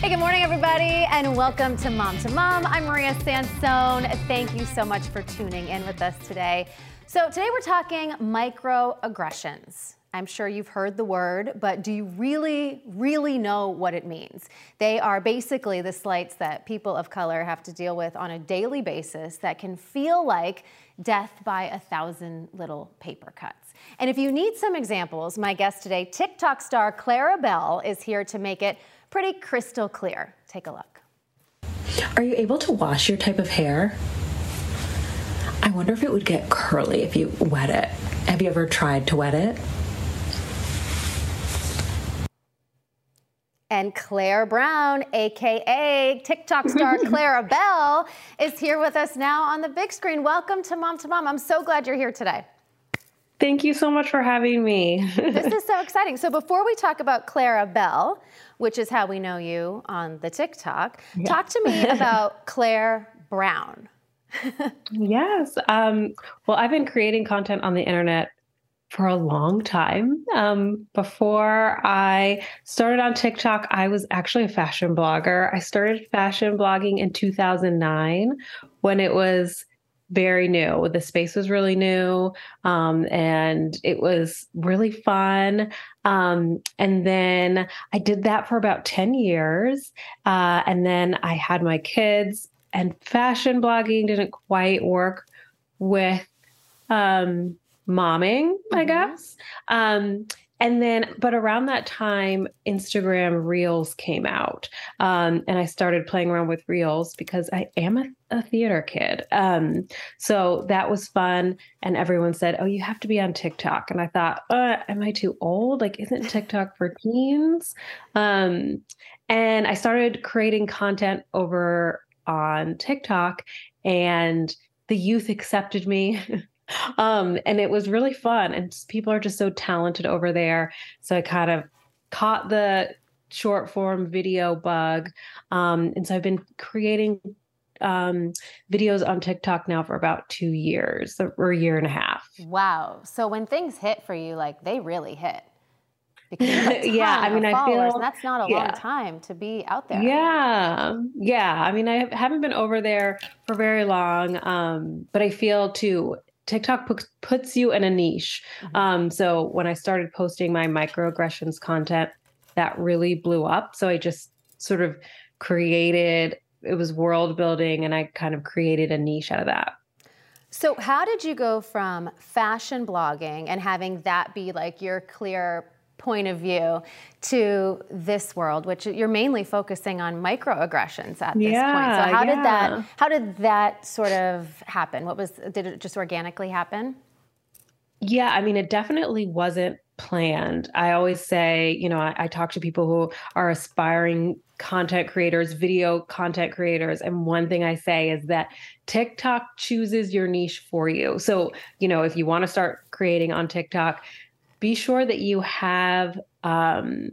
Hey, good morning, everybody, and welcome to Mom to Mom. I'm Maria Sansone. Thank you so much for tuning in with us today. So, today we're talking microaggressions. I'm sure you've heard the word, but do you really, really know what it means? They are basically the slights that people of color have to deal with on a daily basis that can feel like death by a thousand little paper cuts. And if you need some examples, my guest today, TikTok star Clarabelle, is here to make it pretty crystal clear. Take a look. Are you able to wash your type of hair? I wonder if it would get curly if you wet it. Have you ever tried to wet it? And Clare Brown, aka TikTok star Clarabelle, is here with us now on the big screen. Welcome to Mom to Mom. I'm so glad you're here today. Thank you so much for having me. this is so exciting. So, before we talk about Clarabelle, which is how we know you on the TikTok, yeah. talk to me about Clare Brown. yes. Um, well, I've been creating content on the internet for a long time. Um, before I started on TikTok, I was actually a fashion blogger. I started fashion blogging in 2009 when it was very new. The space was really new um, and it was really fun. Um, and then I did that for about 10 years. Uh, and then I had my kids, and fashion blogging didn't quite work with um, momming, mm-hmm. I guess. Um, and then, but around that time, Instagram Reels came out. Um, and I started playing around with Reels because I am a, a theater kid. Um, so that was fun. And everyone said, Oh, you have to be on TikTok. And I thought, uh, Am I too old? Like, isn't TikTok for teens? Um, and I started creating content over on TikTok, and the youth accepted me. um, and it was really fun. And people are just so talented over there. So I kind of caught the short form video bug. Um, and so I've been creating um, videos on TikTok now for about two years or a year and a half. Wow. So when things hit for you, like they really hit. yeah, I mean, I feel that's not a yeah. long time to be out there. Yeah, yeah. I mean, I haven't been over there for very long, um, but I feel too TikTok puts puts you in a niche. Mm-hmm. Um, so when I started posting my microaggressions content, that really blew up. So I just sort of created it was world building, and I kind of created a niche out of that. So how did you go from fashion blogging and having that be like your clear point of view to this world, which you're mainly focusing on microaggressions at this yeah, point. So how yeah. did that how did that sort of happen? What was did it just organically happen? Yeah, I mean it definitely wasn't planned. I always say, you know, I, I talk to people who are aspiring content creators, video content creators. And one thing I say is that TikTok chooses your niche for you. So, you know, if you want to start creating on TikTok, be sure that you have um,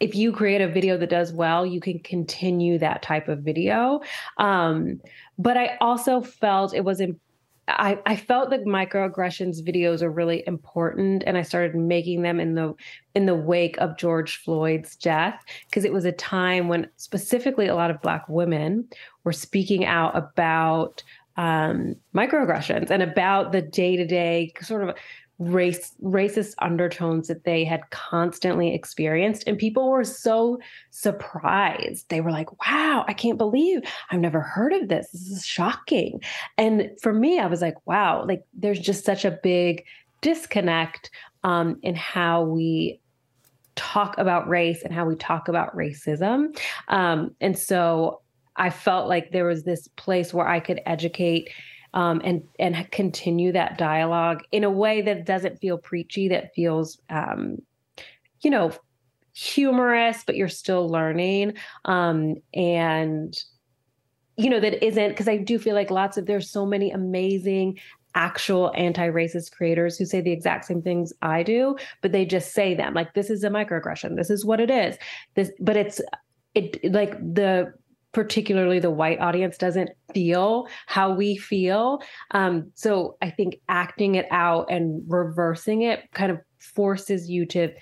if you create a video that does well, you can continue that type of video. Um, but I also felt it was in, I, I felt that microaggressions videos are really important, and I started making them in the in the wake of George Floyd's death because it was a time when specifically a lot of Black women were speaking out about um, microaggressions and about the day to day sort of race racist undertones that they had constantly experienced. And people were so surprised. They were like wow i can't believe i've never heard of this. This is shocking. And for me i was like wow like there's just such a big disconnect um, in how we talk about race and how we talk about racism. Um, and so i felt like there was this place where i could educate um, and and continue that dialogue in a way that doesn't feel preachy, that feels, um, you know, humorous, but you're still learning, um, and you know that isn't because I do feel like lots of there's so many amazing actual anti-racist creators who say the exact same things I do, but they just say them like this is a microaggression, this is what it is. This, but it's it like the particularly the white audience doesn't feel how we feel. Um, so I think acting it out and reversing it kind of forces you to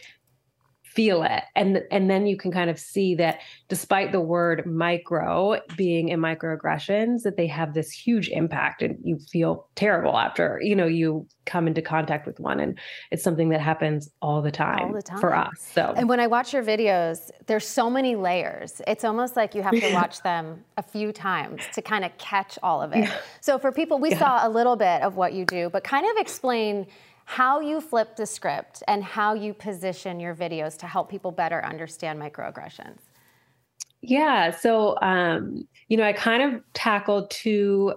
feel it and and then you can kind of see that despite the word micro being in microaggressions that they have this huge impact and you feel terrible after you know you come into contact with one and it's something that happens all the time, all the time. for us so and when i watch your videos there's so many layers it's almost like you have to watch them a few times to kind of catch all of it yeah. so for people we yeah. saw a little bit of what you do but kind of explain how you flip the script and how you position your videos to help people better understand microaggressions. Yeah. So, um, you know, I kind of tackled two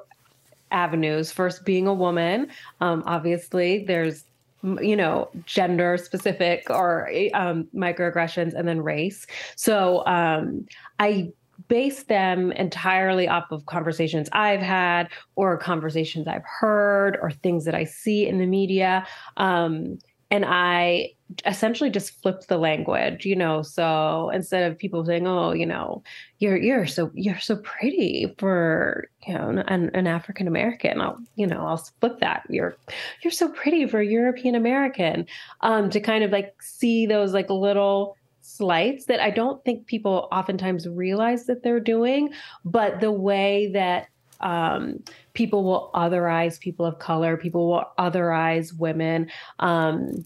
avenues. First, being a woman, um, obviously, there's you know gender specific or um, microaggressions and then race so um, i base them entirely off of conversations I've had or conversations I've heard or things that I see in the media. Um, and I essentially just flipped the language, you know. So instead of people saying, "Oh, you know, you're you're so you're so pretty for you know an, an African American," I'll you know I'll flip that. You're you're so pretty for European American. Um, to kind of like see those like little slights that I don't think people oftentimes realize that they're doing, but the way that um, people will otherize people of color, people will otherize women, um,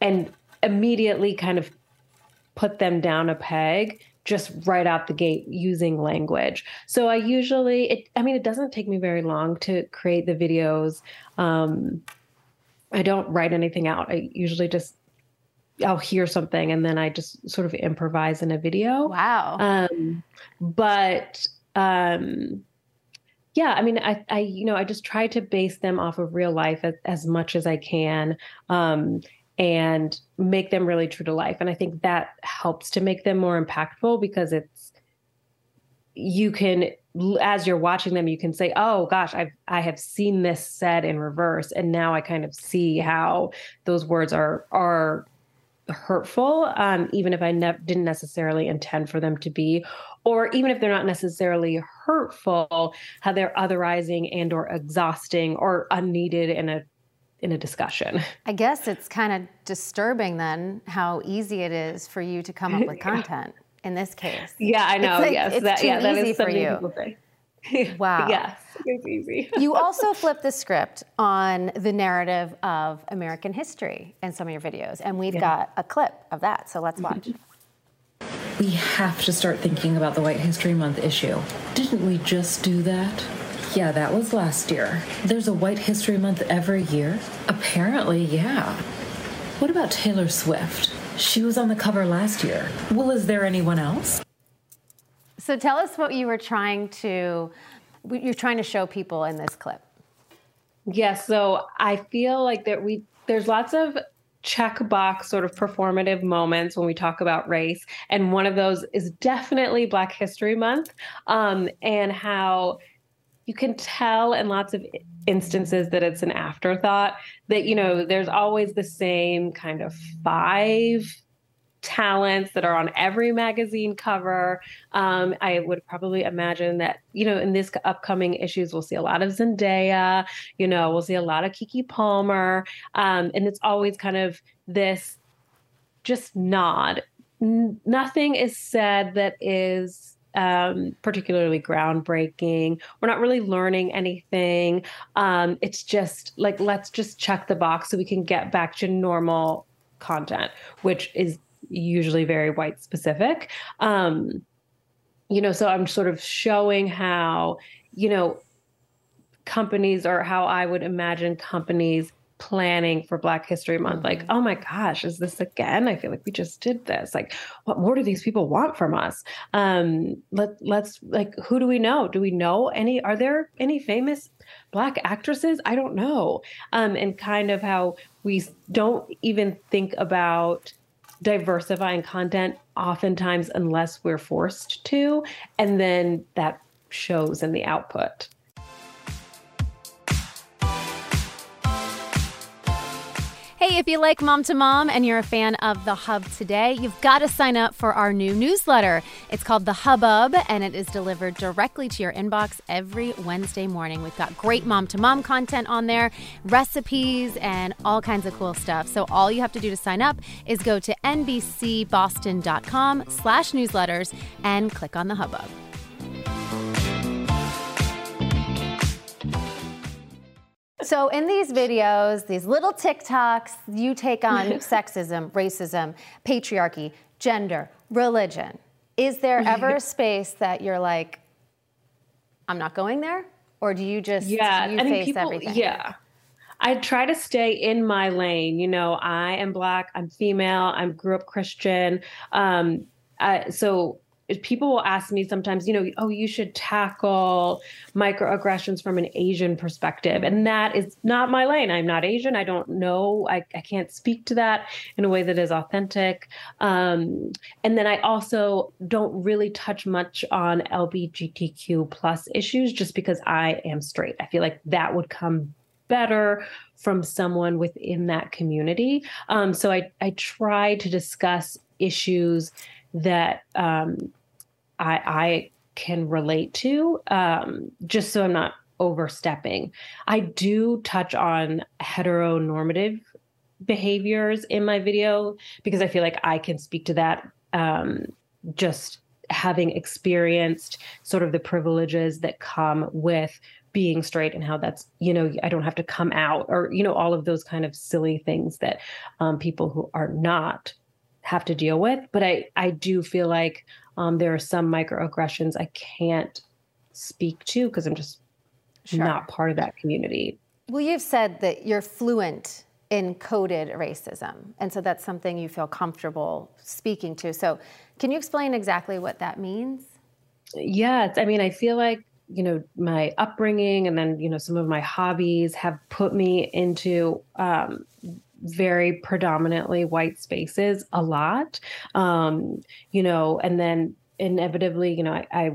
and immediately kind of put them down a peg just right out the gate using language. So I usually, it, I mean, it doesn't take me very long to create the videos. Um, I don't write anything out. I usually just I'll hear something and then I just sort of improvise in a video. Wow. Um, but um, yeah, I mean, I, I, you know, I just try to base them off of real life as, as much as I can, um, and make them really true to life. And I think that helps to make them more impactful because it's you can as you're watching them you can say oh gosh i've i have seen this said in reverse and now i kind of see how those words are are hurtful, um, even if I ne- didn't necessarily intend for them to be, or even if they're not necessarily hurtful, how they're otherizing and or exhausting or unneeded in a in a discussion. I guess it's kind of disturbing then how easy it is for you to come up with content in this case. Yeah, I know. Like, yes, it's that, too yeah, that easy for you. Wow. yes, it's easy. you also flip the script on the narrative of American history in some of your videos, and we've yeah. got a clip of that. So let's watch. Mm-hmm. We have to start thinking about the White History Month issue. Didn't we just do that? Yeah, that was last year. There's a White History Month every year? Apparently, yeah. What about Taylor Swift? She was on the cover last year. Well, is there anyone else? So tell us what you were trying to you're trying to show people in this clip. Yes, yeah, so I feel like that we there's lots of checkbox sort of performative moments when we talk about race and one of those is definitely black history month um, and how you can tell in lots of instances that it's an afterthought that you know there's always the same kind of five talents that are on every magazine cover. Um, I would probably imagine that, you know, in this upcoming issues, we'll see a lot of Zendaya, you know, we'll see a lot of Keke Palmer. Um, and it's always kind of this just nod. N- nothing is said that is um, particularly groundbreaking. We're not really learning anything. Um, it's just like, let's just check the box so we can get back to normal content, which is usually very white specific. Um, you know, so I'm sort of showing how, you know, companies or how I would imagine companies planning for Black History Month. Mm-hmm. Like, oh my gosh, is this again? I feel like we just did this. Like, what more do these people want from us? Um, let let's like, who do we know? Do we know any? Are there any famous Black actresses? I don't know. Um, and kind of how we don't even think about diversifying content oftentimes unless we're forced to and then that shows in the output Hey, if you like Mom to Mom and you're a fan of The Hub today, you've got to sign up for our new newsletter. It's called The Hubbub, and it is delivered directly to your inbox every Wednesday morning. We've got great Mom to Mom content on there, recipes, and all kinds of cool stuff. So all you have to do to sign up is go to nbcboston.com slash newsletters and click on The Hubbub. So, in these videos, these little TikToks, you take on sexism, racism, patriarchy, gender, religion. Is there ever a space that you're like, I'm not going there? Or do you just yeah, you I mean, face people, everything? Yeah. I try to stay in my lane. You know, I am black, I'm female, I grew up Christian. Um, I, so people will ask me sometimes, you know, oh, you should tackle microaggressions from an Asian perspective. And that is not my lane. I'm not Asian. I don't know. I, I can't speak to that in a way that is authentic. Um, and then I also don't really touch much on LGBTQ plus issues just because I am straight. I feel like that would come better from someone within that community. Um, so I, I try to discuss issues that um, I, I can relate to, um, just so I'm not overstepping. I do touch on heteronormative behaviors in my video because I feel like I can speak to that um, just having experienced sort of the privileges that come with being straight and how that's you know i don't have to come out or you know all of those kind of silly things that um, people who are not have to deal with but i i do feel like um, there are some microaggressions I can't speak to because I'm just sure. not part of that community. Well, you've said that you're fluent in coded racism, and so that's something you feel comfortable speaking to. So, can you explain exactly what that means? Yes, I mean, I feel like you know my upbringing and then you know some of my hobbies have put me into um, very predominantly white spaces a lot. Um, you know and then inevitably you know I, I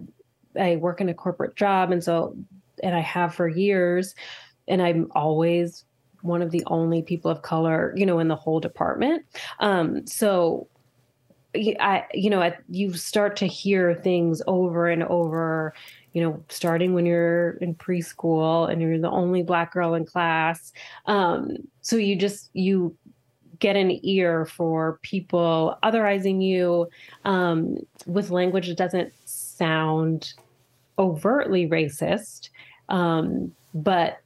i work in a corporate job and so and i have for years and i'm always one of the only people of color you know in the whole department. Um, so I, you know, you start to hear things over and over, you know, starting when you're in preschool and you're the only black girl in class. Um, so you just, you get an ear for people otherizing you um, with language that doesn't sound overtly racist, um, but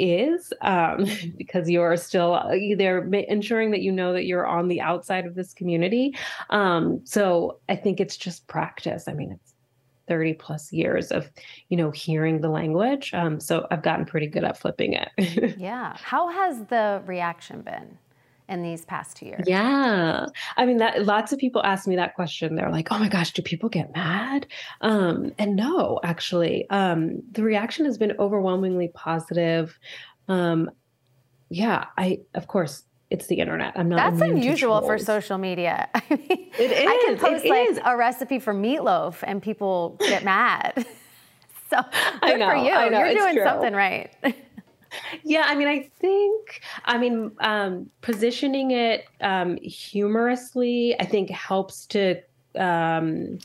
is um, because you're still either ensuring that you know that you're on the outside of this community. Um, so I think it's just practice. I mean, it's 30 plus years of you know hearing the language um, so i've gotten pretty good at flipping it yeah how has the reaction been in these past two years yeah i mean that lots of people ask me that question they're like oh my gosh do people get mad um, and no actually um, the reaction has been overwhelmingly positive um, yeah i of course it's the internet. I'm not. That's unusual for social media. I mean, it is. I can post like is. a recipe for meatloaf and people get mad. so good know, for you. You're doing true. something right. yeah, I mean, I think, I mean, um, positioning it um, humorously, I think helps to um,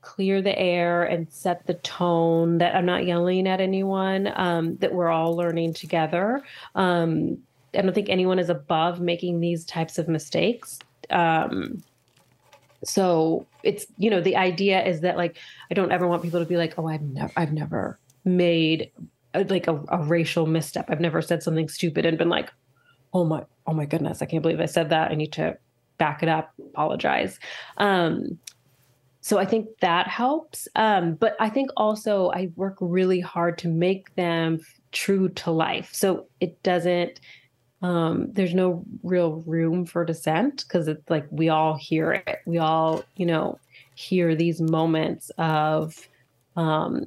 clear the air and set the tone that I'm not yelling at anyone, um, that we're all learning together. Um, I don't think anyone is above making these types of mistakes. Um, so it's you know the idea is that like I don't ever want people to be like oh I've never I've never made like a, a racial misstep. I've never said something stupid and been like oh my oh my goodness I can't believe I said that. I need to back it up, apologize. Um, so I think that helps. Um, but I think also I work really hard to make them true to life. So it doesn't um, there's no real room for dissent because it's like we all hear it. We all, you know, hear these moments of, um,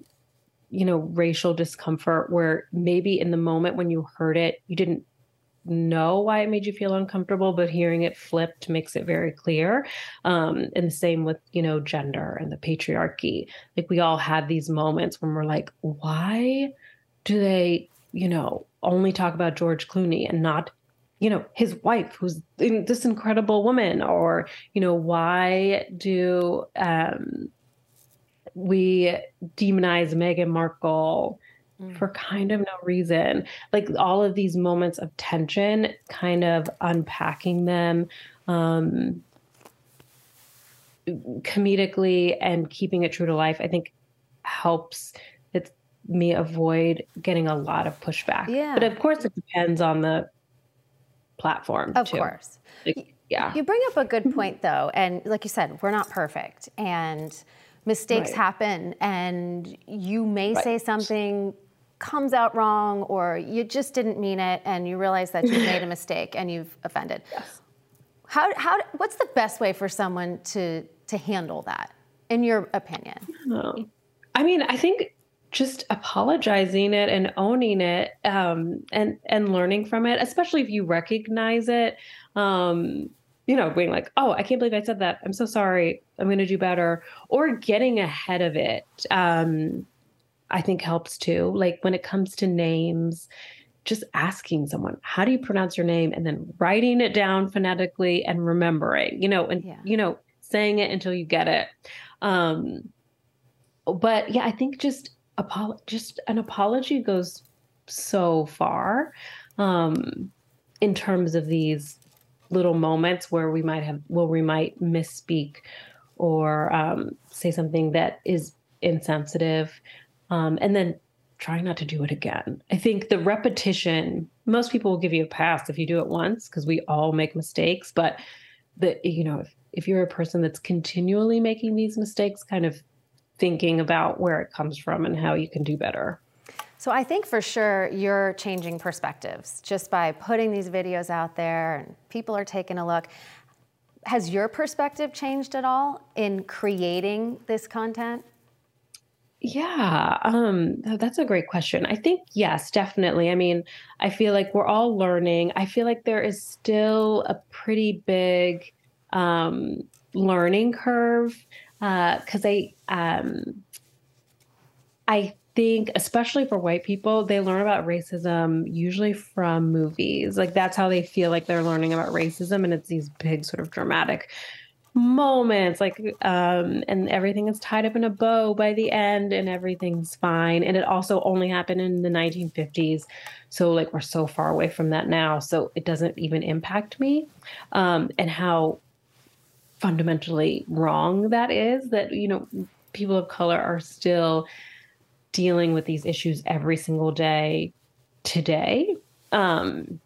you know, racial discomfort where maybe in the moment when you heard it, you didn't know why it made you feel uncomfortable, but hearing it flipped makes it very clear. Um, and the same with, you know, gender and the patriarchy. Like we all had these moments when we're like, why do they, you know, only talk about George Clooney and not you know his wife who's this incredible woman or you know why do um we demonize Meghan Markle mm. for kind of no reason. Like all of these moments of tension, kind of unpacking them um, comedically and keeping it true to life, I think helps it, me avoid getting a lot of pushback. Yeah. But of course, it depends on the platform. Of too. course. Like, yeah. You bring up a good point, though. And like you said, we're not perfect. And mistakes right. happen and you may right. say something comes out wrong or you just didn't mean it and you realize that you've made a mistake and you've offended. Yes. How, how, what's the best way for someone to, to handle that, in your opinion? Oh. I mean, I think just apologizing it and owning it um, and, and learning from it, especially if you recognize it. Um, you know, being like, oh, I can't believe I said that. I'm so sorry. I'm going to do better. Or getting ahead of it, um, I think helps too. Like when it comes to names, just asking someone, how do you pronounce your name? And then writing it down phonetically and remembering, you know, and, yeah. you know, saying it until you get it. Um, but yeah, I think just apolo- just an apology goes so far um, in terms of these little moments where we might have where we might misspeak or um, say something that is insensitive um, and then try not to do it again. I think the repetition most people will give you a pass if you do it once because we all make mistakes but the you know if, if you're a person that's continually making these mistakes kind of thinking about where it comes from and how you can do better so I think for sure you're changing perspectives just by putting these videos out there and people are taking a look. Has your perspective changed at all in creating this content? Yeah, um, that's a great question. I think yes, definitely. I mean, I feel like we're all learning. I feel like there is still a pretty big um, learning curve because uh, I um, I think, especially for white people, they learn about racism usually from movies. Like that's how they feel like they're learning about racism, and it's these big sort of dramatic moments like um and everything is tied up in a bow by the end and everything's fine and it also only happened in the 1950s so like we're so far away from that now so it doesn't even impact me um and how fundamentally wrong that is that you know people of color are still dealing with these issues every single day today. Um,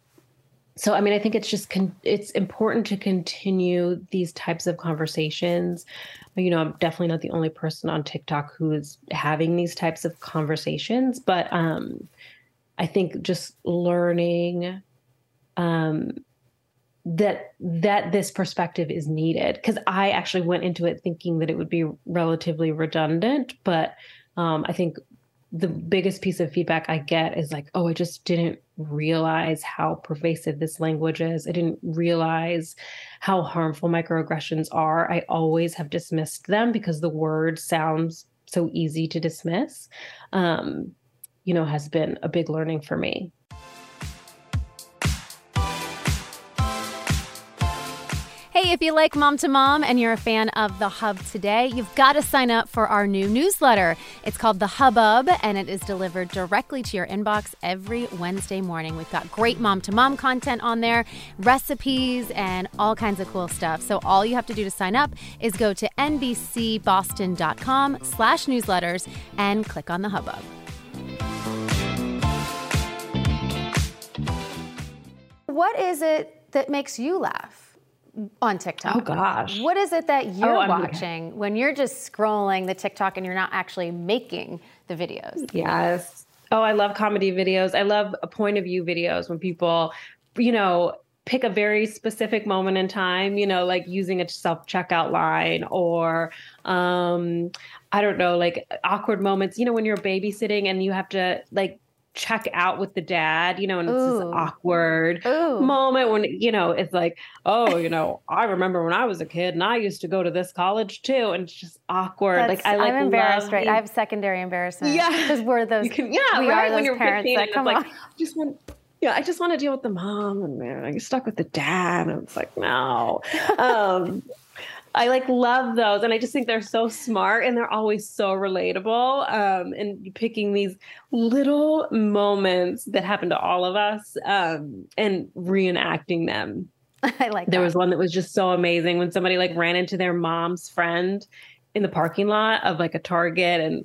so, I mean, I think it's just con- it's important to continue these types of conversations. You know, I'm definitely not the only person on TikTok who is having these types of conversations, but um, I think just learning um, that that this perspective is needed because I actually went into it thinking that it would be relatively redundant, but um, I think the biggest piece of feedback I get is like, oh, I just didn't realize how pervasive this language is. I didn't realize how harmful microaggressions are. I always have dismissed them because the word sounds so easy to dismiss. Um, you know, has been a big learning for me. Hey, if you like Mom to Mom and you're a fan of The Hub today, you've got to sign up for our new newsletter. It's called The Hubbub, and it is delivered directly to your inbox every Wednesday morning. We've got great Mom to Mom content on there, recipes, and all kinds of cool stuff. So all you have to do to sign up is go to nbcboston.com slash newsletters and click on The Hubbub. What is it that makes you laugh? On TikTok. Oh gosh. What is it that you're oh, watching when you're just scrolling the TikTok and you're not actually making the videos? Yes. Oh, I love comedy videos. I love a point of view videos when people, you know, pick a very specific moment in time, you know, like using a self checkout line or um I don't know, like awkward moments, you know, when you're babysitting and you have to like check out with the dad, you know, and it's Ooh. this awkward Ooh. moment when, you know, it's like, oh, you know, I remember when I was a kid and I used to go to this college too. And it's just awkward. That's, like I like I'm embarrassed, right? I have secondary embarrassment. Yeah. Because we're those can, yeah, we right? are those parents that come like, just want yeah, I just want to deal with the mom and man, I get stuck with the dad. And it's like, no. Um, I like love those. And I just think they're so smart and they're always so relatable. Um, and picking these little moments that happen to all of us um, and reenacting them. I like There that. was one that was just so amazing when somebody like ran into their mom's friend in the parking lot of like a Target and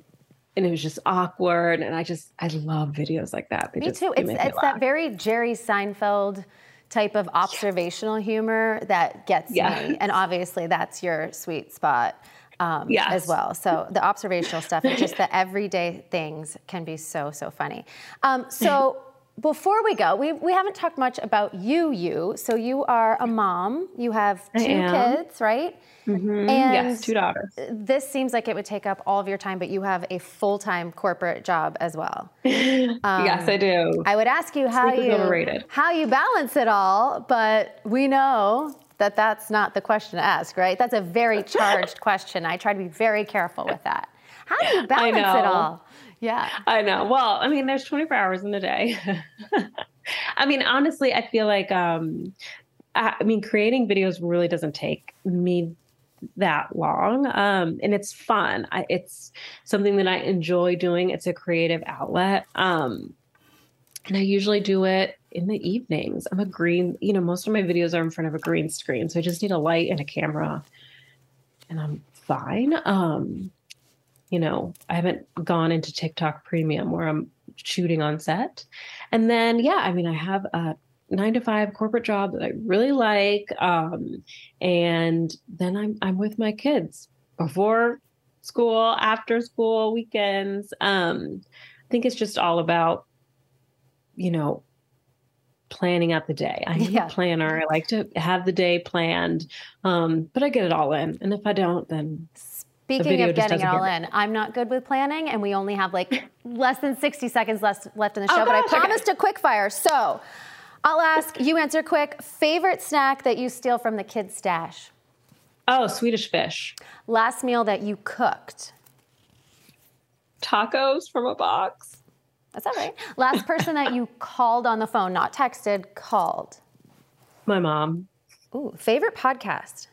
and it was just awkward. And I just I love videos like that. They Me too. It's it's that very Jerry Seinfeld type of observational humor that gets me, and obviously that's your sweet spot. Um, Yes. as well. So the observational stuff and just the everyday things can be so so funny. Um, so before we go, we we haven't talked much about you. You so you are a mom. You have two kids, right? Mhm. And yes, two daughters. this seems like it would take up all of your time, but you have a full time corporate job as well. yes, I do. Um, I would ask you how Sleep you overrated. how you balance it all, but we know that that's not the question to ask, right? That's a very charged question. I try to be very careful with that. How do you balance it all? Yeah. I know. Well, I mean, there's 24 hours in a day. I mean, honestly, I feel like, um, I, mean, creating videos really doesn't take me that long. Um, and it's fun. I, it's something that I enjoy doing. It's a creative outlet. Um, and I usually do it in the evenings. I'm a green, you know, most of my videos are in front of a green screen. So I just need a light and a camera and I'm fine. Um, you know, I haven't gone into TikTok premium where I'm shooting on set. And then, yeah, I mean, I have a nine to five corporate job that I really like. Um, and then I'm, I'm with my kids before school, after school, weekends. Um, I think it's just all about, you know, planning out the day. I'm Yeah. a planner. I like to have the day planned. Um, but I get it all in. And if I don't, then Speaking of getting it all in, I'm not good with planning, and we only have like less than 60 seconds left left in the Oh, show. but I gosh, okay. promised a quick fire, so I'll ask you. Answer quick. Favorite snack that you steal from the kids' stash? oh, Swedish fish. Last meal that you cooked? Tacos from a box. That's all right. Last person that you called on the phone, not texted, called. My mom. Ooh, favorite podcast?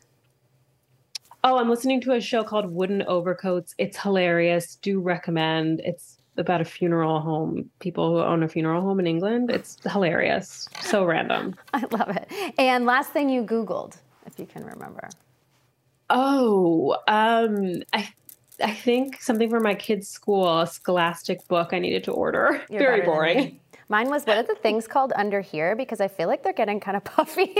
Oh, I'm listening to a show called Wooden Overcoats. It's hilarious. Do recommend. It's about a funeral home, people who own a funeral home in England. It's hilarious. So random. I love it. And last thing you Googled, if you can remember. Oh, um, I I think something for my kids' school, a scholastic book I needed to order. You're Very boring. Mine was what are the things called under here? Because I feel like they're getting kind of puffy.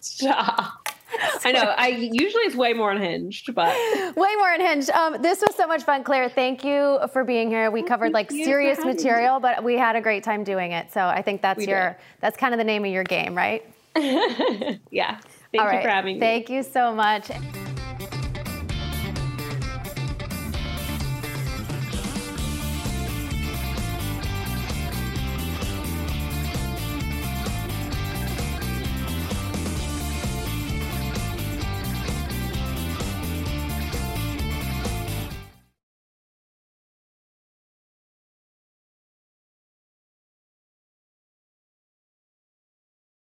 Stop. I know. I usually it's way more unhinged, but Way more unhinged. Um, this was so much fun, Clare. Thank you for being here. We covered like serious material, but we had a great time doing it. So I think that's We your did. that's kind of the name of your game, right? yeah. Thank All you right. for having me. Thank you so much.